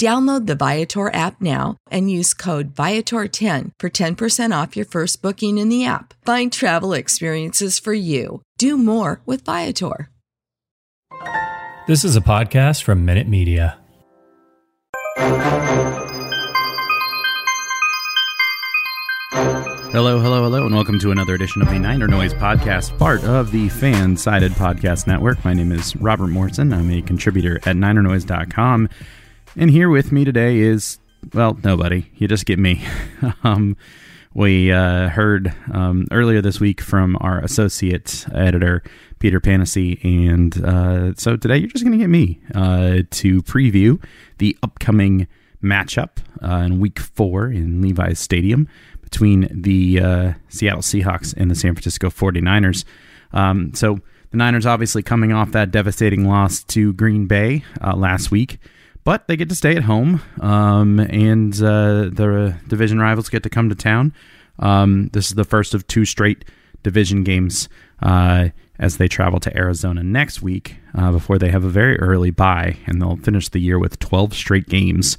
Download the Viator app now and use code Viator10 for 10% off your first booking in the app. Find travel experiences for you. Do more with Viator. This is a podcast from Minute Media. Hello, hello, hello, and welcome to another edition of the Niner Noise podcast, part of the Fan Sided Podcast Network. My name is Robert Morrison. I'm a contributor at NinerNoise.com. And here with me today is, well, nobody. You just get me. um, we uh, heard um, earlier this week from our associate editor, Peter Panacy. And uh, so today you're just going to get me uh, to preview the upcoming matchup uh, in week four in Levi's Stadium between the uh, Seattle Seahawks and the San Francisco 49ers. Um, so the Niners obviously coming off that devastating loss to Green Bay uh, last week but they get to stay at home, um, and uh, the division rivals get to come to town. Um, this is the first of two straight division games uh, as they travel to Arizona next week uh, before they have a very early bye, and they'll finish the year with 12 straight games,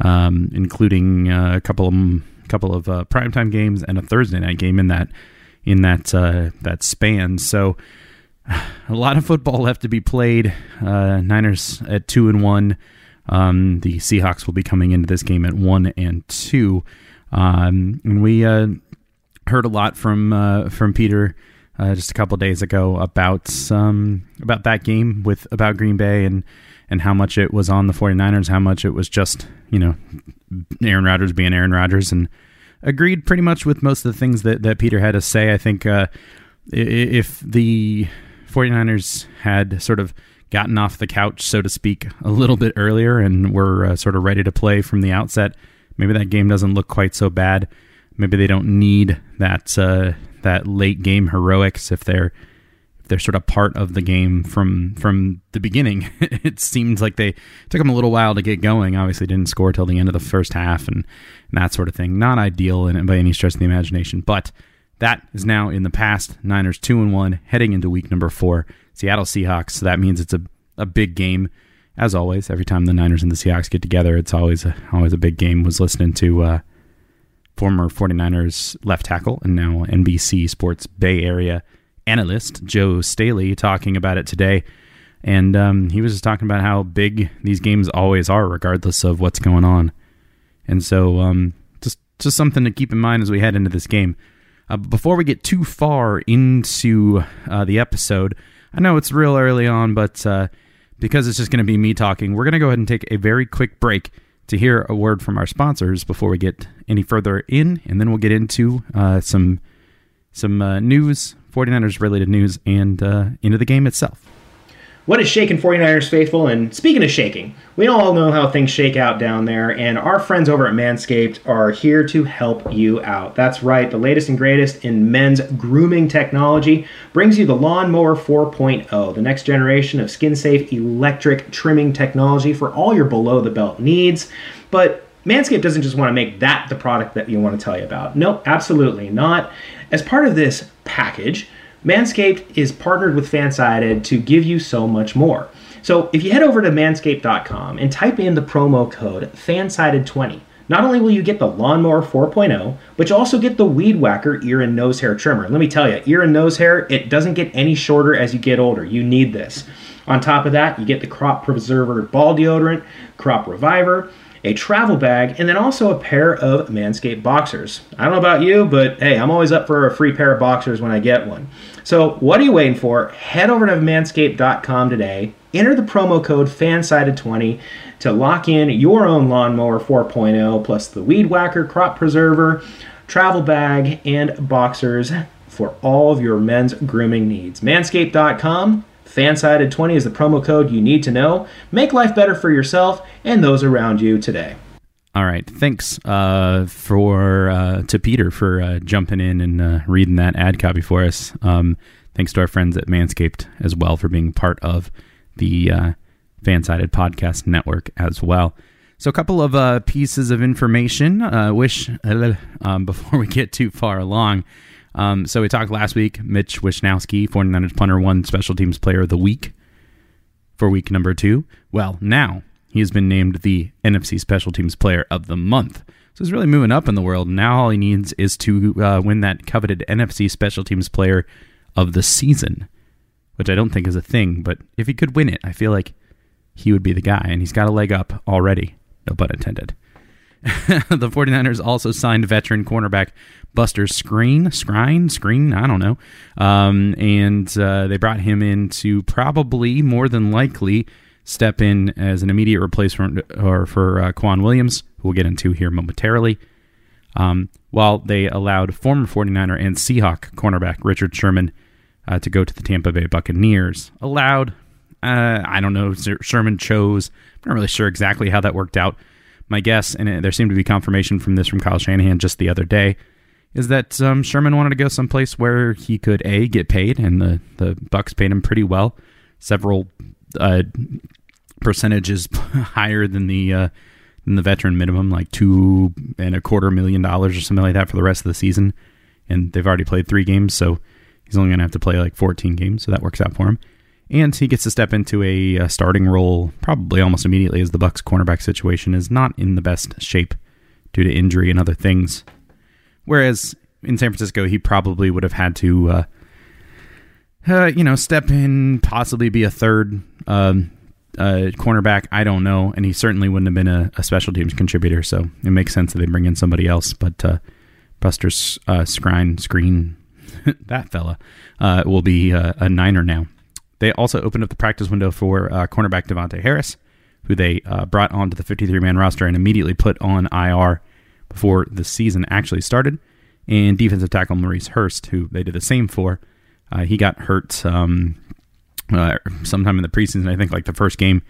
um, including uh, a couple of couple of uh, primetime games and a Thursday night game in that in that uh, that span. So. A lot of football left to be played. Niners at two and one. Um, the Seahawks will be coming into this game at one and two, um, and we uh, heard a lot from uh, from Peter uh, just a couple days ago about um, about that game with about Green Bay and and how much it was on the 49ers, how much it was just you know Aaron Rodgers being Aaron Rodgers, and agreed pretty much with most of the things that that Peter had to say. I think uh, if the 49ers had sort of gotten off the couch, so to speak, a little bit earlier and were uh, sort of ready to play from the outset, maybe that game doesn't look quite so bad. Maybe they don't need that uh, that late game heroics if they're if they're sort of part of the game from from the beginning. it seems like they took them a little while to get going. Obviously, didn't score till the end of the first half and, and that sort of thing. Not ideal in, by any stretch of the imagination, but that is now in the past. Niners two and one heading into week number four. Seattle Seahawks. So that means it's a, a big game. As always, every time the Niners and the Seahawks get together, it's always a, always a big game. Was listening to uh, former 49ers left tackle and now NBC Sports Bay Area analyst Joe Staley talking about it today. And um, he was just talking about how big these games always are, regardless of what's going on. And so, um, just just something to keep in mind as we head into this game. Uh, before we get too far into uh, the episode, I know it's real early on, but uh, because it's just going to be me talking, we're going to go ahead and take a very quick break to hear a word from our sponsors before we get any further in, and then we'll get into uh, some some uh, news, 49ers related news, and uh, into the game itself. What is shaking 49ers faithful? And speaking of shaking, we all know how things shake out down there, and our friends over at Manscaped are here to help you out. That's right, the latest and greatest in men's grooming technology brings you the Lawnmower 4.0, the next generation of skin safe electric trimming technology for all your below the belt needs. But Manscaped doesn't just want to make that the product that you want to tell you about. No, absolutely not. As part of this package, Manscaped is partnered with Fansided to give you so much more. So if you head over to manscaped.com and type in the promo code FANSIDED20, not only will you get the Lawnmower 4.0, but you also get the Weed Whacker ear and nose hair trimmer. Let me tell you, ear and nose hair, it doesn't get any shorter as you get older. You need this. On top of that, you get the Crop Preserver Ball Deodorant, Crop Reviver, a travel bag, and then also a pair of Manscaped boxers. I don't know about you, but hey, I'm always up for a free pair of boxers when I get one. So, what are you waiting for? Head over to manscaped.com today, enter the promo code FANSIDED20 to lock in your own lawnmower 4.0 plus the weed whacker, crop preserver, travel bag, and boxers for all of your men's grooming needs. Manscaped.com Fansided20 is the promo code you need to know. Make life better for yourself and those around you today. All right. Thanks uh, for uh, to Peter for uh, jumping in and uh, reading that ad copy for us. Um, thanks to our friends at Manscaped as well for being part of the uh, Fansided Podcast Network as well. So, a couple of uh, pieces of information. I wish um, before we get too far along. Um, so we talked last week. Mitch Wishnowsky, 49ers punter, won Special Teams Player of the Week for week number two. Well, now he has been named the NFC Special Teams Player of the Month. So he's really moving up in the world. Now all he needs is to uh, win that coveted NFC Special Teams Player of the Season, which I don't think is a thing. But if he could win it, I feel like he would be the guy. And he's got a leg up already. No pun intended. the 49ers also signed veteran cornerback Buster Screen, Skrine, Screen, I don't know. Um, and uh, they brought him in to probably, more than likely, step in as an immediate replacement or for uh, K'Waun Williams, who we'll get into here momentarily. Um, while they allowed former 49er and Seahawk cornerback Richard Sherman uh, to go to the Tampa Bay Buccaneers. Allowed, uh, I don't know, Sherman chose. I'm not really sure exactly how that worked out. My guess, and there seemed to be confirmation from this from Kyle Shanahan just the other day, is that um, Sherman wanted to go someplace where he could a get paid, and the the Bucks paid him pretty well, several uh, percentages higher than the uh, than the veteran minimum, like two and a quarter million dollars or something like that for the rest of the season. And they've already played three games, so he's only going to have to play like 14 games, so that works out for him. And he gets to step into a, a starting role probably almost immediately, as the Bucks cornerback situation is not in the best shape due to injury and other things. Whereas in San Francisco, he probably would have had to, uh, uh, you know, step in, possibly be a third um, uh, cornerback. I don't know, and he certainly wouldn't have been a, a, special teams contributor. So it makes sense that they bring in somebody else. But uh, Buster uh, Skrine, Screen, that fella uh, will be uh, a Niner now. They also opened up the practice window for uh, cornerback Davontae Harris, who they brought onto the 53 man roster and immediately put on IR before the season actually started. And defensive tackle Maurice Hurst, who they did the same for, uh, he got hurt um, uh, sometime in the preseason. I think like the first game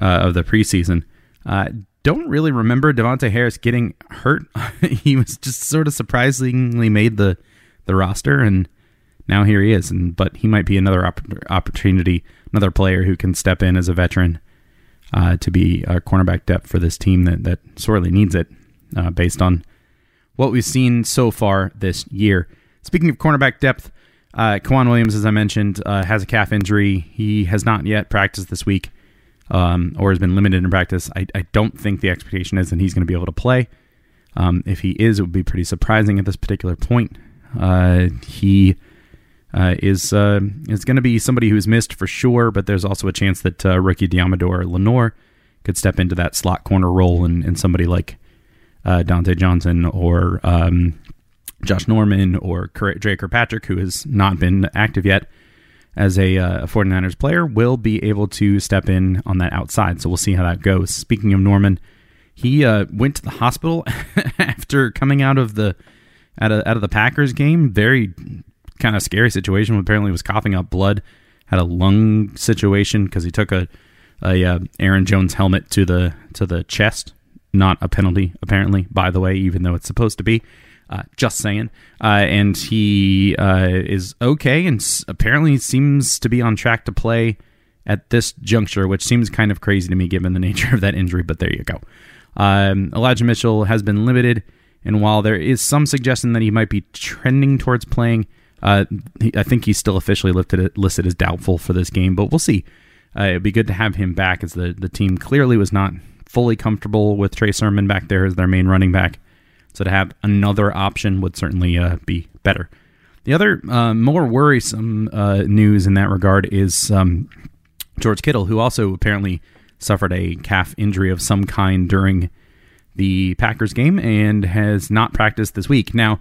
uh, of the preseason. Uh, don't really remember Davontae Harris getting hurt. he was just sort of surprisingly made the the roster, and now here he is. And but he might be another op- opportunity, another player who can step in as a veteran uh, to be a cornerback depth for this team that that sorely needs it uh, based on what we've seen so far this year. Speaking of cornerback depth, uh, K'Waun Williams, as I mentioned, uh, has a calf injury. He has not yet practiced this week um, or has been limited in practice. I, I, don't think the expectation is that he's going to be able to play. Um, if he is, it would be pretty surprising at this particular point. Uh, he uh, is uh, is going to be somebody who's missed for sure, but there's also a chance that uh, rookie Deommodore Lenoir could step into that slot corner role, and, and somebody like uh, Dontae Johnson or um, Josh Norman or Dre Kirkpatrick, who has not been active yet as a uh, 49ers player, will be able to step in on that outside. So we'll see how that goes. Speaking of Norman, he uh, went to the hospital after coming out of the out of, out of the Packers game. Very kind of scary situation. Apparently, was coughing up blood. had a lung situation because he took a, a uh, Aaron Jones helmet to the to the chest. Not a penalty, apparently. By the way, even though it's supposed to be. Uh, just saying. Uh, and he uh, is okay and s- apparently seems to be on track to play at this juncture, which seems kind of crazy to me given the nature of that injury, but there you go. Um, Elijah Mitchell has been limited, and while there is some suggestion that he might be trending towards playing, uh, he, I think he's still officially listed, listed as doubtful for this game, but we'll see. Uh, it'd be good to have him back as the, the team clearly was not fully comfortable with Trey Sermon back there as their main running back. So to have another option would certainly uh, be better. The other uh, more worrisome uh, news in that regard is um, George Kittle, who also apparently suffered a calf injury of some kind during the Packers game and has not practiced this week. Now,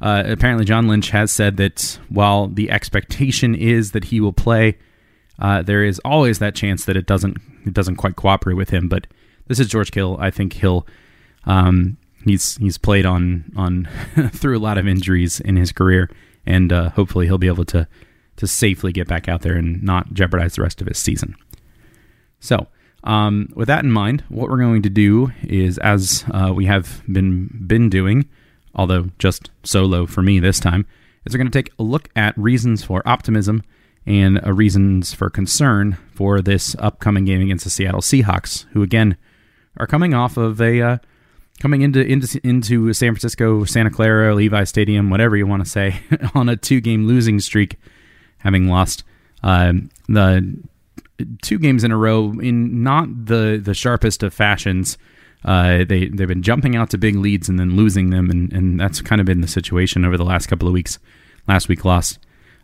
uh, apparently, John Lynch has said that while the expectation is that he will play, uh, there is always that chance that it doesn't it doesn't quite cooperate with him. But this is George Kittle. I think he'll um, he's he's played on on through a lot of injuries in his career, and uh, hopefully he'll be able to to safely get back out there and not jeopardize the rest of his season. So, um, with that in mind, what we're going to do is, as uh, we have been been doing, although just solo for me this time, is we're going to take a look at reasons for optimism and uh, reasons for concern for this upcoming game against the Seattle Seahawks, who again are coming off of a uh, coming into into into San Francisco, Santa Clara, Levi Stadium, whatever you want to say, on a two game losing streak, having lost uh, the two games in a row in not the the sharpest of fashions. Uh, they they've been jumping out to big leads and then losing them, and, and that's kind of been the situation over the last couple of weeks. Last week lost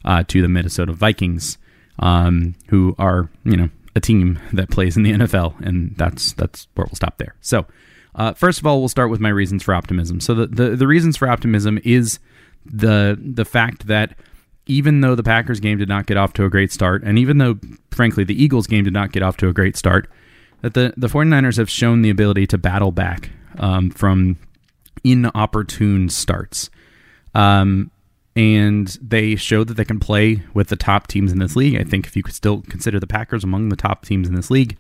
uh, to the Minnesota Vikings, um, who are you know a team that plays in the NFL, and that's that's where we'll stop there. So, uh, first of all, we'll start with my reasons for optimism. So the, the the reasons for optimism is the the fact that even though the Packers game did not get off to a great start, and even though, frankly, the Eagles game did not get off to a great start, that the, the 49ers have shown the ability to battle back um, from inopportune starts. Um, and they showed that they can play with the top teams in this league. I think if you could still consider the Packers among the top teams in this league,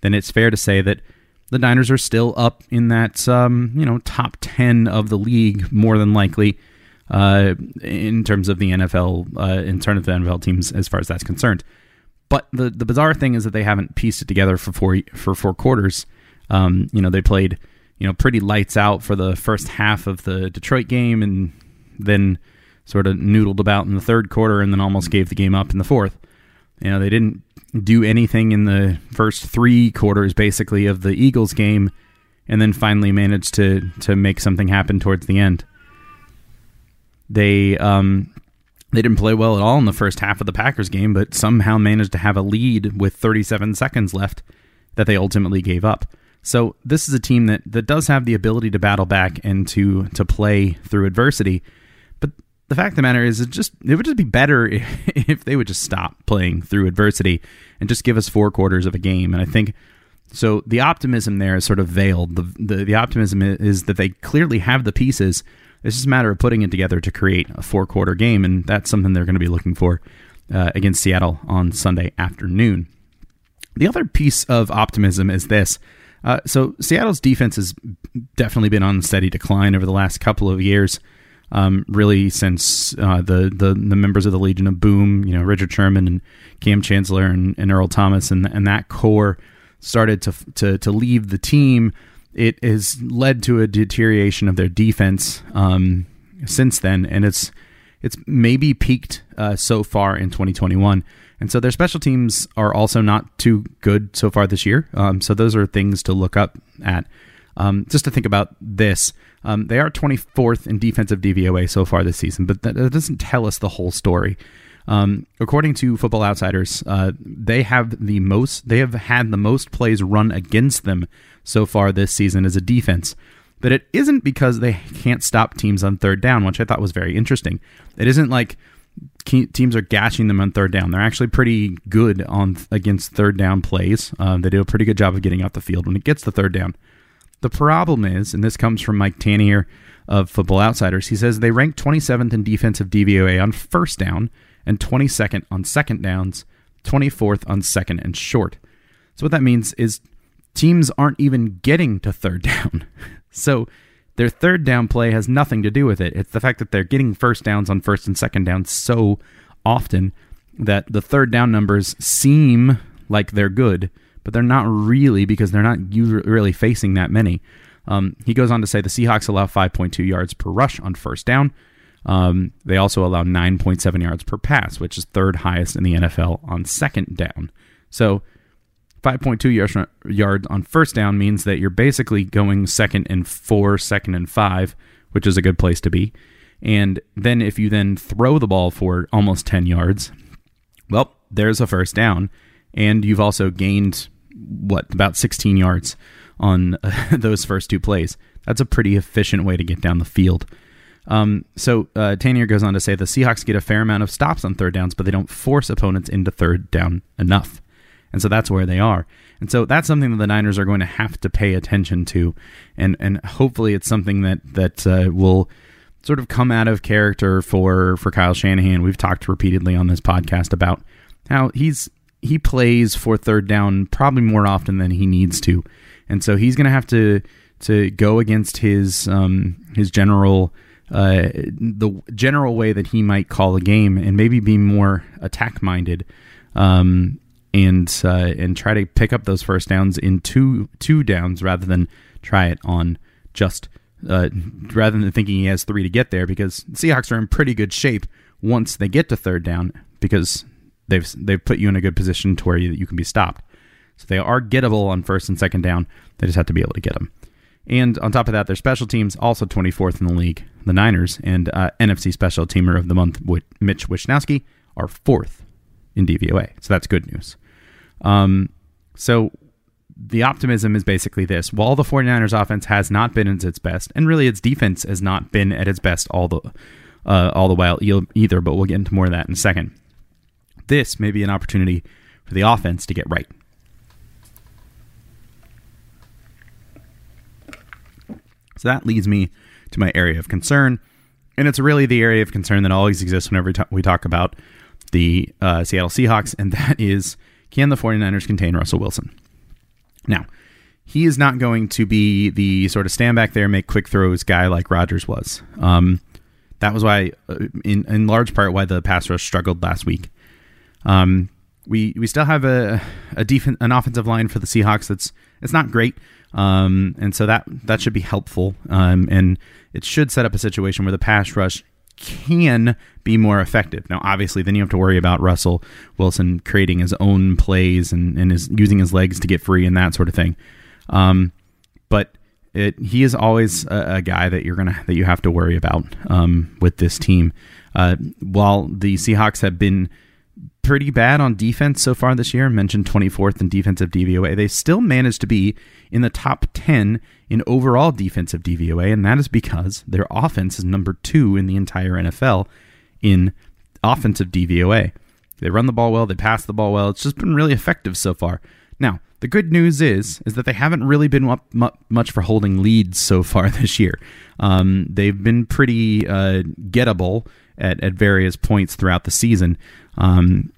then it's fair to say that the Niners are still up in that um, you know top ten of the league more than likely uh, in terms of the NFL, uh, in terms of the NFL teams, as far as that's concerned. But the the bizarre thing is that they haven't pieced it together for four for four quarters. Um, you know, they played you know pretty lights out for the first half of the Detroit game, and then sort of noodled about in the third quarter, and then almost gave the game up in the fourth. You know, they didn't do anything in the first three quarters, basically, of the Eagles game, and then finally managed to to make something happen towards the end. They um, they didn't play well at all in the first half of the Packers game, but somehow managed to have a lead with 37 seconds left that they ultimately gave up. So this is a team that, that does have the ability to battle back and to to play through adversity. But the fact of the matter is, it just it would just be better if, if they would just stop playing through adversity and just give us four quarters of a game. And I think so. The optimism there is sort of veiled. The the, the optimism is that they clearly have the pieces it's just a matter of putting it together to create a four quarter game, and that's something they're going to be looking for uh, against Seattle on Sunday afternoon. The other piece of optimism is this. Uh, so Seattle's defense has definitely been on steady decline over the last couple of years. Um, really, since uh, the, the the members of the Legion of Boom, you know, Richard Sherman and Kam Chancellor and, and Earl Thomas and and that core started to to to leave the team it has led to a deterioration of their defense um, since then, and it's it's maybe peaked uh, so far in 2021. And so their special teams are also not too good so far this year. Um, so those are things to look up at. Um, just to think about this, um, they are 24th in defensive DVOA so far this season, but that, that doesn't tell us the whole story. Um, according to Football Outsiders, uh, they have the most. They have had the most plays run against them so far this season as a defense. But it isn't because they can't stop teams on third down, which I thought was very interesting. It isn't like teams are gashing them on third down. They're actually pretty good on against third down plays. Uh, they do a pretty good job of getting out the field when it gets the third down. The problem is, and this comes from Mike Tanier of Football Outsiders, he says they rank 27th in defensive DVOA on first down and 22nd on second downs 24th on second and short. So what that means is teams aren't even getting to third down. so their third down play has nothing to do with it. It's the fact that they're getting first downs on first and second down so often that the third down numbers seem like they're good, but they're not really because they're not really facing that many. Um, he goes on to say the Seahawks allow 5.2 yards per rush on first down. Um, they also allow 9.7 yards per pass, which is third highest in the NFL on second down. So 5.2 yards, on first down means that you're basically going second and four, second and five, which is a good place to be. And then if you then throw the ball for almost 10 yards, well, there's a first down. And you've also gained, what, about 16 yards on those first two plays. That's a pretty efficient way to get down the field. Um, so uh, Tanier goes on to say the Seahawks get a fair amount of stops on third downs, but they don't force opponents into third down enough. And so that's where they are. And so that's something that the Niners are going to have to pay attention to. And and hopefully it's something that that uh, will sort of come out of character for for Kyle Shanahan. We've talked repeatedly on this podcast about how he's he plays for third down probably more often than he needs to. And so he's going to have to to go against his um, his general uh, the general way that he might call a game and maybe be more attack minded um, and uh, and try to pick up those first downs in two two downs rather than try it on just uh, rather than thinking he has three to get there because Seahawks are in pretty good shape once they get to third down because they've they've put you in a good position to where you, you can be stopped. So they are gettable on first and second down. They just have to be able to get them. And on top of that, their special teams also 24th in the league. The Niners and uh, NFC Special Teamer of the Month, Mitch Wishnowsky, are fourth in DVOA. So that's good news. Um, so the optimism is basically this. While the 49ers offense has not been at its best, and really its defense has not been at its best all the uh, all the while either, but we'll get into more of that in a second. This may be an opportunity for the offense to get right. So that leads me to my area of concern. And it's really the area of concern that always exists whenever we talk about the uh, Seattle Seahawks, and that is can the 49ers contain Russell Wilson? Now, he is not going to be the sort of stand back there, make quick throws guy like Rodgers was. Um, that was why, uh, in, in large part, why the pass rush struggled last week. Um, we we still have a a defense an offensive line for the Seahawks that's it's not great, um, and so that that should be helpful, um, and it should set up a situation where the pass rush can be more effective. Now, obviously, then you have to worry about Russell Wilson creating his own plays and, and is using his legs to get free and that sort of thing. Um, but it, he is always a, a, guy that you're gonna that you have to worry about um, with this team. Uh, while the Seahawks have been pretty bad on defense so far this year, mentioned 24th in defensive DVOA, they still managed to be in the top 10 in overall defensive DVOA, and that is because their offense is number two in the entire NFL in offensive DVOA. They run the ball well, they pass the ball well. It's just been really effective so far. Now, the good news is is that they haven't really been up much for holding leads so far this year. Um, they've been pretty uh, gettable at, at various points throughout the season. Um,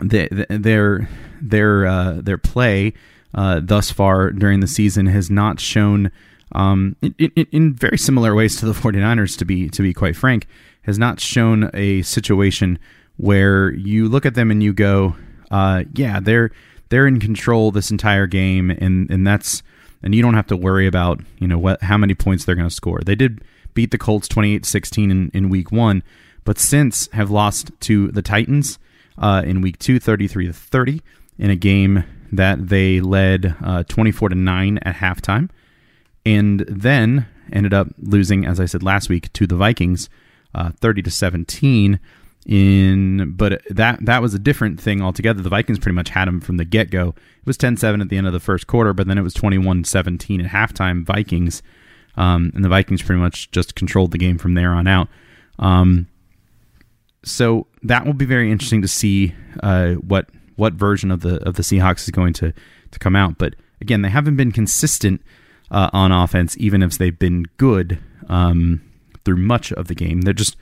their their uh, their play uh, thus far during the season has not shown um, in, in, in, very similar ways to the 49ers to be to be quite frank has not shown a situation where you look at them and you go uh, yeah they're they're in control this entire game and and that's and you don't have to worry about you know what how many points they're going to score. They did beat the Colts 28-16 in, in week 1 but since have lost to the Titans uh, in week 2 33 to 30 in a game that they led uh, 24 to 9 at halftime and then ended up losing as I said last week to the Vikings uh, 30 to 17 in but that that was a different thing altogether. The Vikings pretty much had them from the get-go. It was 10-7 at the end of the first quarter, but then it was 21-17 at halftime Vikings. Um, and the Vikings pretty much just controlled the game from there on out. Um, so that will be very interesting to see uh, what what version of the of the Seahawks is going to to come out. But again, they haven't been consistent uh, on offense, even if they've been good um, through much of the game. They're just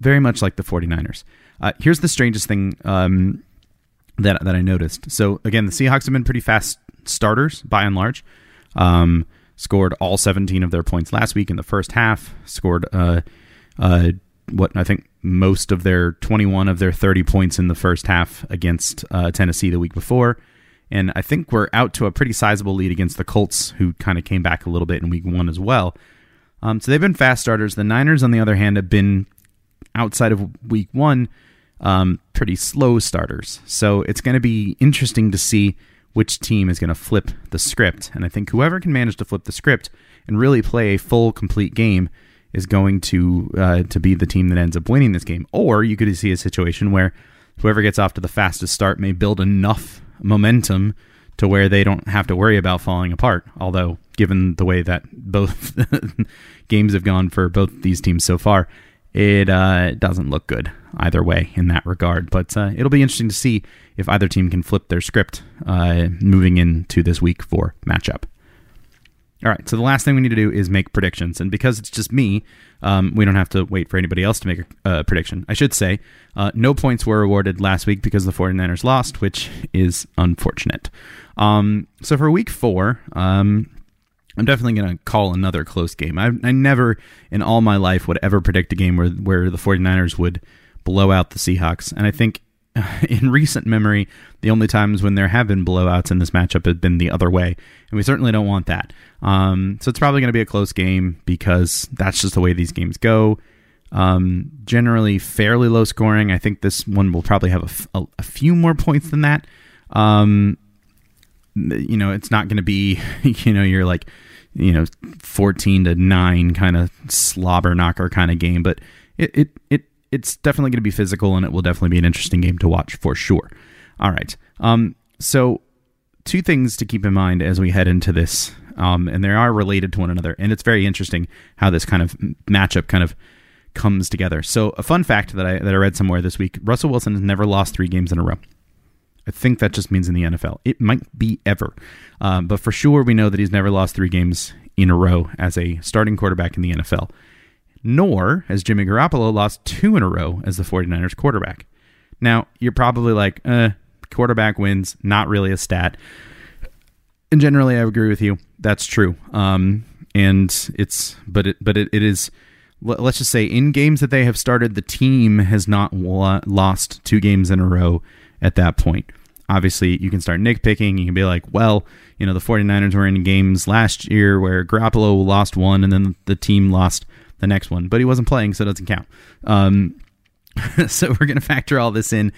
very much like the 49ers. Uh, here's the strangest thing um, that that I noticed. So again, the Seahawks have been pretty fast starters by and large. Um, scored all 17 of their points last week in the first half. Scored uh, uh, what I think most of their 21 of their 30 points in the first half against uh, Tennessee the week before. And I think we're out to a pretty sizable lead against the Colts, who kind of came back a little bit in week one as well. Um, so they've been fast starters. The Niners, on the other hand, have been outside of week one um, pretty slow starters. So it's going to be interesting to see which team is going to flip the script. And I think whoever can manage to flip the script and really play a full, complete game is going to uh, to be the team that ends up winning this game. Or you could see a situation where whoever gets off to the fastest start may build enough momentum to where they don't have to worry about falling apart. Although, given the way that both games have gone for both these teams so far, it uh, doesn't look good either way in that regard. But uh, it'll be interesting to see if either team can flip their script uh, moving into this week for matchup. All right, so the last thing we need to do is make predictions. And because it's just me, um, we don't have to wait for anybody else to make a uh, prediction. I should say, uh, no points were awarded last week because the 49ers lost, which is unfortunate. Um, so for week four, um, I'm definitely going to call another close game. I, I, never in all my life would ever predict a game where, where the 49ers would blow out the Seahawks. And I think in recent memory, the only times when there have been blowouts in this matchup have been the other way, and we certainly don't want that. Um, so it's probably going to be a close game because that's just the way these games go. Um, generally, fairly low scoring. I think this one will probably have a, few more points than that. Um, you know, it's not going to be, you know, you're like, you know, 14 to 9 kind of slobber knocker kind of game, but it, it, it it's definitely going to be physical and it will definitely be an interesting game to watch for sure. All right. Um, so, two things to keep in mind as we head into this, um, and they are related to one another, and it's very interesting how this kind of matchup kind of comes together. So, a fun fact that I that I read somewhere this week: Russell Wilson has never lost three games in a row. I think that just means in the NFL. It might be ever, um, but for sure we know that he's never lost three games in a row as a starting quarterback in the NFL nor has Jimmy Garoppolo lost two in a row as the 49ers quarterback. Now, you're probably like, eh, quarterback wins, not really a stat. And generally, I agree with you. That's true. Um, and it's, but it, but it, it is, let's just say in games that they have started, the team has not lost two games in a row at that point. Obviously, you can start nitpicking. You can be like, well, you know, the 49ers were in games last year where Garoppolo lost one and then the team lost the next one, but he wasn't playing, so it doesn't count. Um, so we're going to factor all this in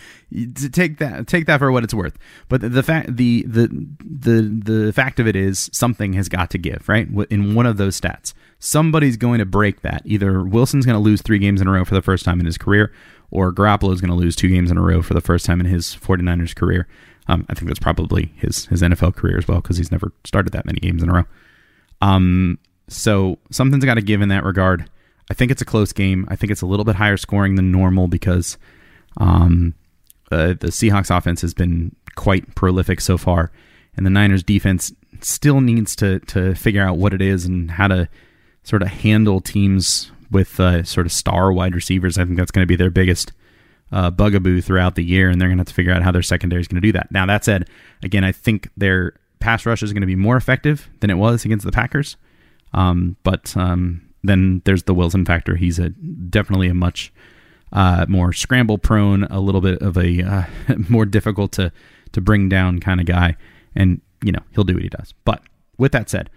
take that take that for what it's worth. But the, the fact the the the the fact of it is something has got to give, right? In one of those stats, somebody's going to break that. Either Wilson's going to lose 3 games in a row for the first time in his career or Garoppolo is going to lose 2 games in a row for the first time in his 49ers career. Um, I think that's probably his his NFL career as well because he's never started that many games in a row. Um, so something's got to give in that regard. I think it's a close game. I think it's a little bit higher scoring than normal because um, uh, the Seahawks offense has been quite prolific so far, and the Niners defense still needs to to figure out what it is and how to sort of handle teams with uh, sort of star wide receivers. I think that's going to be their biggest uh, bugaboo throughout the year, and they're going to have to figure out how their secondary is going to do that. Now, that said, again, I think their pass rush is going to be more effective than it was against the Packers. Um, but um, then there's the Wilson factor. He's a definitely a much uh, more scramble prone, a little bit of a uh, more difficult to to bring down kind of guy, and you know he'll do what he does. But with that said,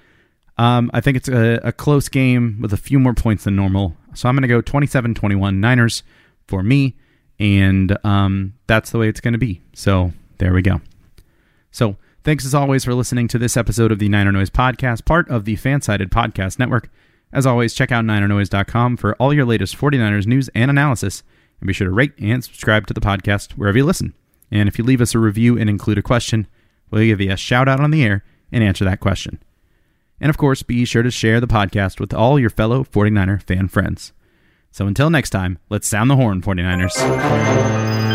um, I think it's a, a, close game with a few more points than normal. So I'm going to go 27-21 Niners for me, and um, that's the way it's going to be. So there we go. So Thanks as always for listening to this episode of the Niner Noise Podcast, part of the Fansided Podcast Network. As always, check out NinerNoise.com for all your latest 49ers news and analysis, and be sure to rate and subscribe to the podcast wherever you listen. And if you leave us a review and include a question, we'll give you a shout out on the air and answer that question. And of course, be sure to share the podcast with all your fellow 49er fan friends. So until next time, let's sound the horn, 49ers.